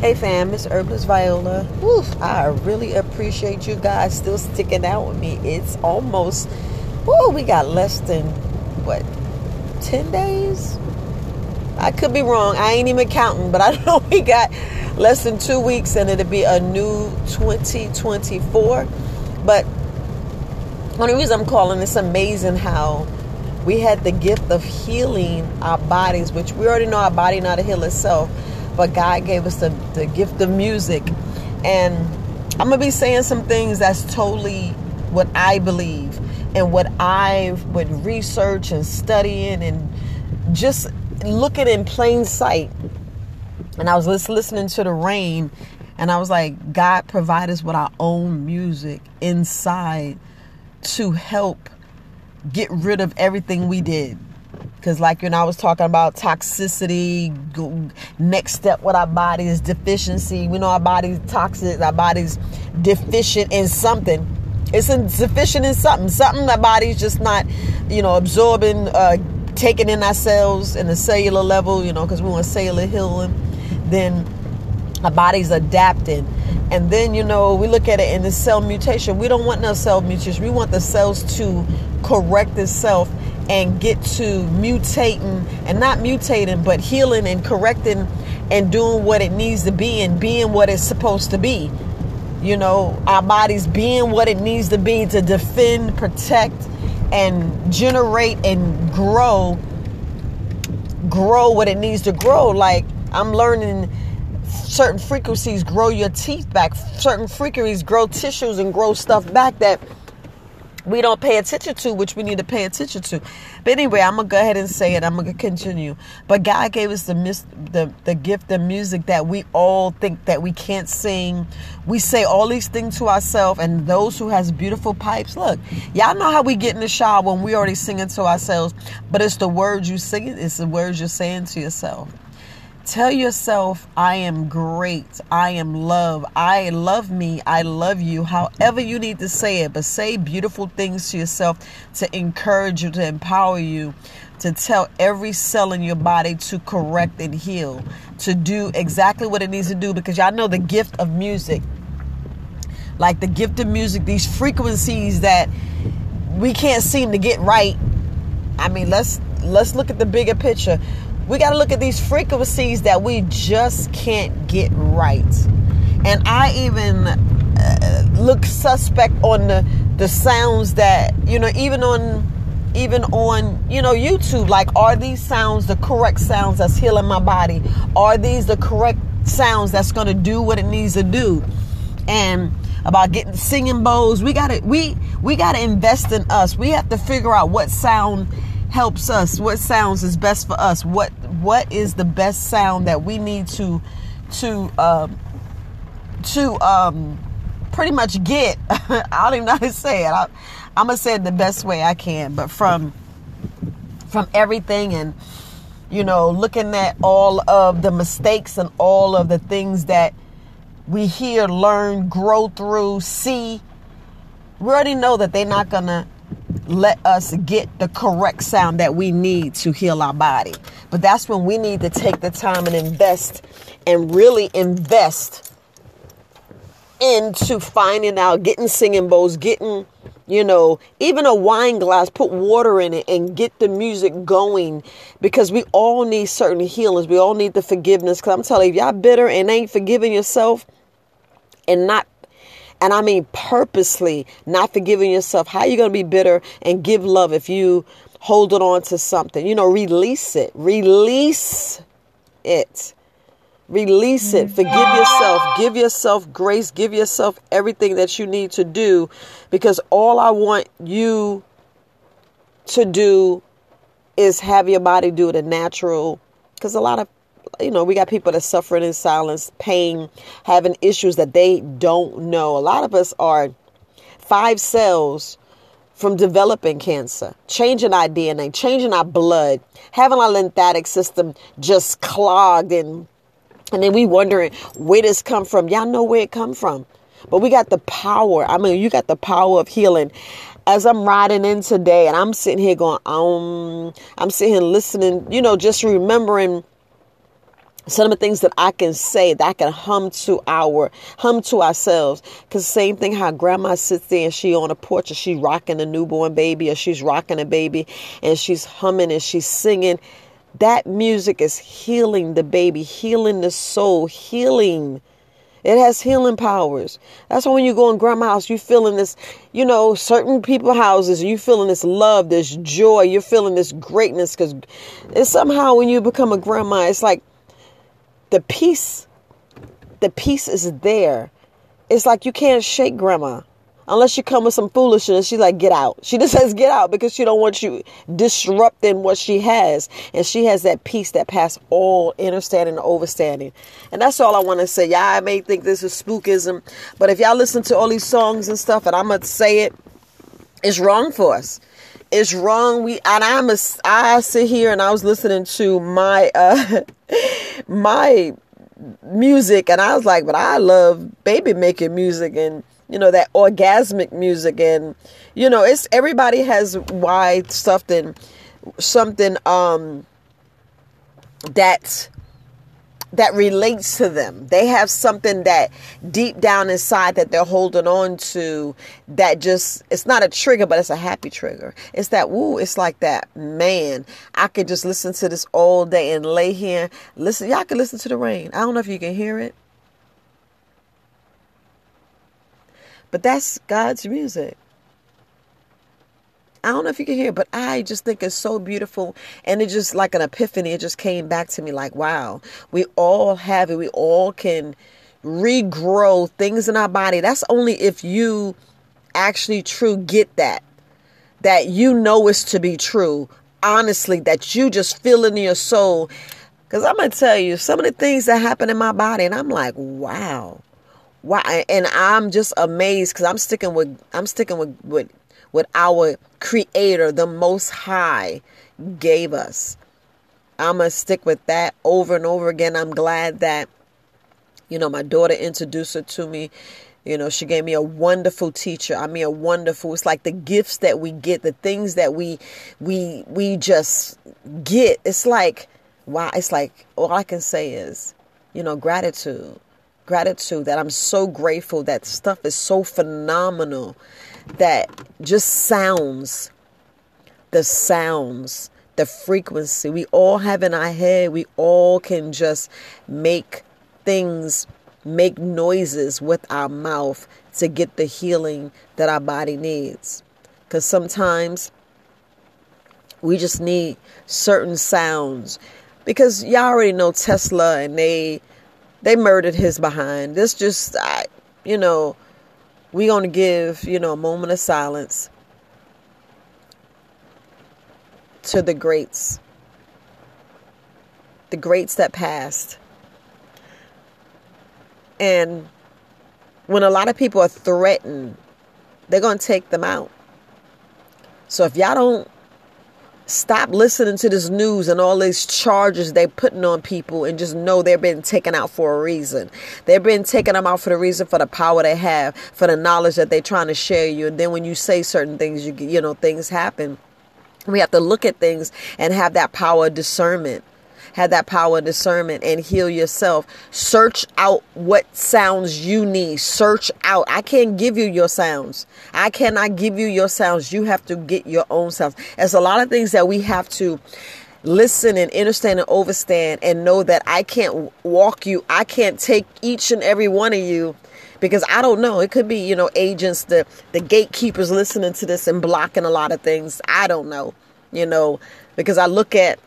Hey fam, it's Herbalist Viola. Woo, I really appreciate you guys still sticking out with me. It's almost, woo, we got less than, what, 10 days? I could be wrong. I ain't even counting, but I know we got less than two weeks and it'll be a new 2024. But one of the reasons I'm calling it's amazing how we had the gift of healing our bodies, which we already know our body not to heal itself but God gave us the, the gift of music. And I'm going to be saying some things that's totally what I believe and what I would research and studying and just looking in plain sight. And I was just listening to the rain and I was like, God provide us with our own music inside to help get rid of everything we did because, like you know, I was talking about toxicity, next step with our body is deficiency. We know our body's toxic, our body's deficient in something. It's insufficient in something. Something our body's just not, you know, absorbing, uh, taking in ourselves in the cellular level, you know, because we want cellular healing. Then our body's adapting. And then, you know, we look at it in the cell mutation. We don't want no cell mutation. We want the cells to correct itself and get to mutating and not mutating, but healing and correcting and doing what it needs to be and being what it's supposed to be. You know, our bodies being what it needs to be to defend, protect, and generate and grow, grow what it needs to grow. Like I'm learning certain frequencies grow your teeth back, certain frequencies grow tissues and grow stuff back that we don't pay attention to, which we need to pay attention to. But anyway, I'm gonna go ahead and say it. I'm gonna continue. But God gave us the the the gift of music that we all think that we can't sing. We say all these things to ourselves, and those who has beautiful pipes. Look, y'all know how we get in the shower when we already singing to ourselves, but it's the words you sing. It's the words you're saying to yourself. Tell yourself, I am great. I am love. I love me. I love you. However, you need to say it, but say beautiful things to yourself to encourage you, to empower you, to tell every cell in your body to correct and heal, to do exactly what it needs to do because y'all know the gift of music. Like the gift of music, these frequencies that we can't seem to get right. I mean, let's let's look at the bigger picture we got to look at these frequencies that we just can't get right. And I even uh, look suspect on the the sounds that you know, even on even on you know YouTube. Like, are these sounds the correct sounds that's healing my body? Are these the correct sounds that's going to do what it needs to do? And about getting singing bowls, we got to we we got to invest in us. We have to figure out what sound helps us what sounds is best for us what what is the best sound that we need to to um to um pretty much get i don't even know how to say it I, i'm gonna say it the best way i can but from from everything and you know looking at all of the mistakes and all of the things that we hear learn grow through see we already know that they're not gonna let us get the correct sound that we need to heal our body. But that's when we need to take the time and invest and really invest into finding out, getting singing bowls, getting, you know, even a wine glass, put water in it and get the music going because we all need certain healings. We all need the forgiveness. Because I'm telling you, if y'all bitter and ain't forgiving yourself and not and I mean purposely not forgiving yourself. How are you going to be bitter and give love if you hold it on to something? You know, release it. Release it. Release it. Forgive yourself. Give yourself grace. Give yourself everything that you need to do because all I want you to do is have your body do the natural because a lot of you know, we got people that suffering in silence, pain, having issues that they don't know. A lot of us are five cells from developing cancer, changing our DNA, changing our blood, having our lymphatic system just clogged and and then we wondering where this come from. Y'all know where it come from. But we got the power. I mean, you got the power of healing. As I'm riding in today and I'm sitting here going, um, I'm sitting here listening, you know, just remembering some of the things that I can say that I can hum to our hum to ourselves. Cause same thing how grandma sits there and she on a porch and she rocking a newborn baby or she's rocking a baby and she's humming and she's singing. That music is healing the baby, healing the soul, healing. It has healing powers. That's why when you go in grandma house, you feeling this, you know, certain people houses, you feeling this love, this joy, you're feeling this greatness because it's somehow when you become a grandma, it's like the peace the peace is there. It's like you can't shake grandma unless you come with some foolishness. She's like get out. She just says get out because she don't want you disrupting what she has. And she has that peace that pass all understanding and overstanding. And that's all i want to say. Y'all I may think this is spookism but if y'all listen to all these songs and stuff and i'm gonna say it it's wrong for us it's wrong. We and I'm a I sit here and I was listening to my uh my music and I was like, but I love baby making music and you know that orgasmic music and you know it's everybody has wide something something um that that relates to them. They have something that deep down inside that they're holding on to that just it's not a trigger, but it's a happy trigger. It's that woo, it's like that, man, I could just listen to this all day and lay here. Listen, y'all can listen to the rain. I don't know if you can hear it. But that's God's music. I don't know if you can hear, but I just think it's so beautiful. And it just like an epiphany. It just came back to me like, wow, we all have it. We all can regrow things in our body. That's only if you actually true get that. That you know is to be true. Honestly, that you just feel in your soul. Because I'm going to tell you some of the things that happen in my body, and I'm like, wow. Why and I'm just amazed because I'm sticking with I'm sticking with, with what our creator, the most high, gave us. I'm going to stick with that over and over again. I'm glad that, you know, my daughter introduced her to me. You know, she gave me a wonderful teacher. I mean, a wonderful. It's like the gifts that we get, the things that we we we just get. It's like wow. It's like all I can say is, you know, gratitude, gratitude. That I'm so grateful that stuff is so phenomenal that just sounds, the sounds, the frequency we all have in our head, we all can just make things, make noises with our mouth to get the healing that our body needs. Because sometimes we just need certain sounds. Because y'all already know Tesla and they they murdered his behind. This just I, you know, we're going to give, you know, a moment of silence to the greats, the greats that passed. And when a lot of people are threatened, they're going to take them out. So if y'all don't Stop listening to this news and all these charges they're putting on people and just know they're being taken out for a reason. They're being taken them out for the reason for the power they have, for the knowledge that they're trying to share you. And then when you say certain things, you you know, things happen. We have to look at things and have that power of discernment have that power of discernment and heal yourself. Search out what sounds you need. Search out. I can't give you your sounds. I cannot give you your sounds. You have to get your own sounds. There's a lot of things that we have to listen and understand and overstand and know that I can't walk you. I can't take each and every one of you because I don't know. It could be, you know, agents, the the gatekeepers listening to this and blocking a lot of things. I don't know, you know, because I look at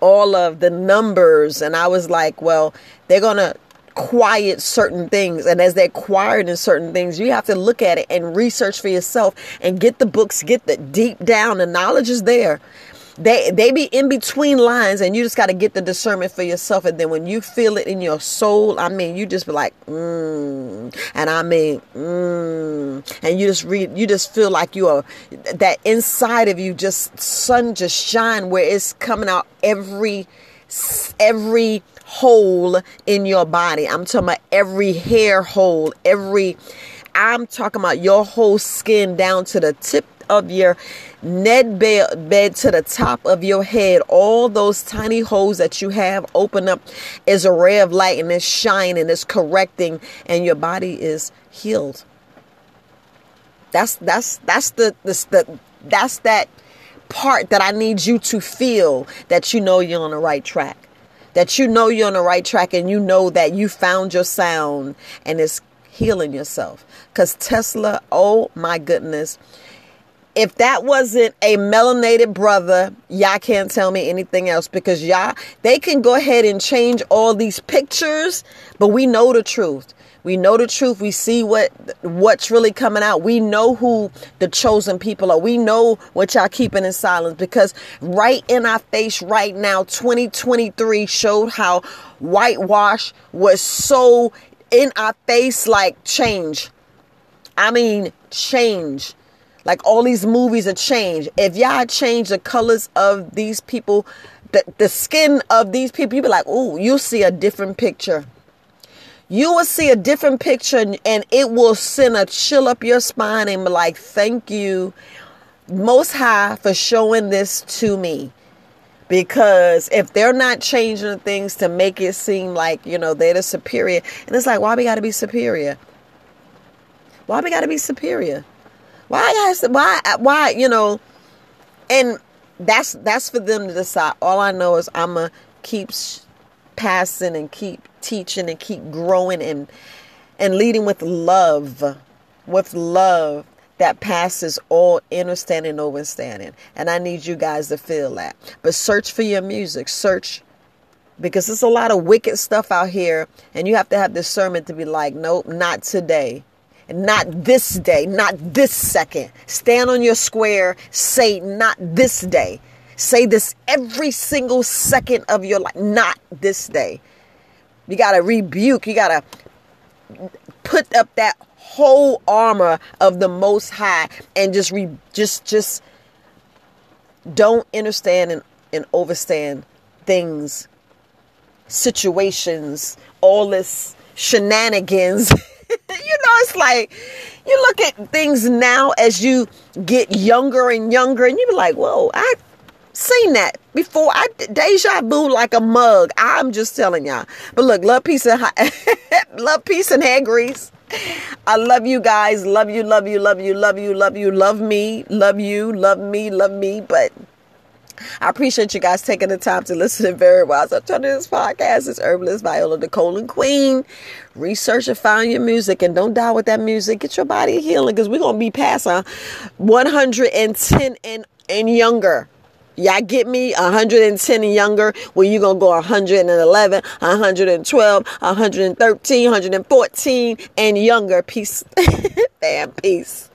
all of the numbers and I was like, well, they're going to quiet certain things and as they're quiet in certain things you have to look at it and research for yourself and get the books get the deep down the knowledge is there they they be in between lines and you just got to get the discernment for yourself. And then when you feel it in your soul i mean you just be like mm, and i mean mm, and you just read you just feel like you are that inside of you just sun just shine where it's coming out every every hole in your body. I'm talking about every hair hole every I'm talking about your whole skin down to the tip of your Ned bed to the top of your head, all those tiny holes that you have open up is a ray of light and it's shining, it's correcting, and your body is healed. That's that's that's the, the, the that's that part that I need you to feel that you know you're on the right track. That you know you're on the right track and you know that you found your sound and it's healing yourself. Because Tesla, oh my goodness, if that wasn't a melanated brother, y'all can't tell me anything else because y'all, they can go ahead and change all these pictures, but we know the truth. We know the truth. We see what what's really coming out. We know who the chosen people are. We know what y'all keeping in silence because right in our face right now, 2023 showed how whitewash was so in our face like change. I mean, change. Like all these movies are changed. If y'all change the colors of these people, the, the skin of these people, you be like, oh, you'll see a different picture. You will see a different picture and it will send a chill up your spine and be like, thank you, Most High, for showing this to me. Because if they're not changing things to make it seem like, you know, they're the superior, and it's like, why we got to be superior? Why we got to be superior? Why I to, why uh, why you know? And that's that's for them to decide. All I know is I'ma keep passing and keep teaching and keep growing and and leading with love, with love that passes all understanding and understanding. And I need you guys to feel that. But search for your music. Search because there's a lot of wicked stuff out here, and you have to have discernment to be like, nope, not today. Not this day, not this second. Stand on your square. Say, not this day. Say this every single second of your life, not this day. You got to rebuke. You got to put up that whole armor of the most high and just re, just just don't understand and, and overstand things situations all this shenanigans it's like you look at things now as you get younger and younger, and you be like, whoa, I seen that before. I deja vu like a mug. I'm just telling y'all. But look, love, peace, and love, peace, and hair grease. I love you guys. Love you, love you, love you, love you, love you, love me, love you, love me, love me. But I appreciate you guys taking the time to listen to very. So turn to this podcast. It's Herbalist Viola, the colon queen. Research and find your music and don't die with that music. Get your body healing because we're gonna be past uh, 110 and and younger. Y'all get me? 110 and younger. Well, you're gonna go 111, 112, 113, 114 and younger. Peace. Bam, peace.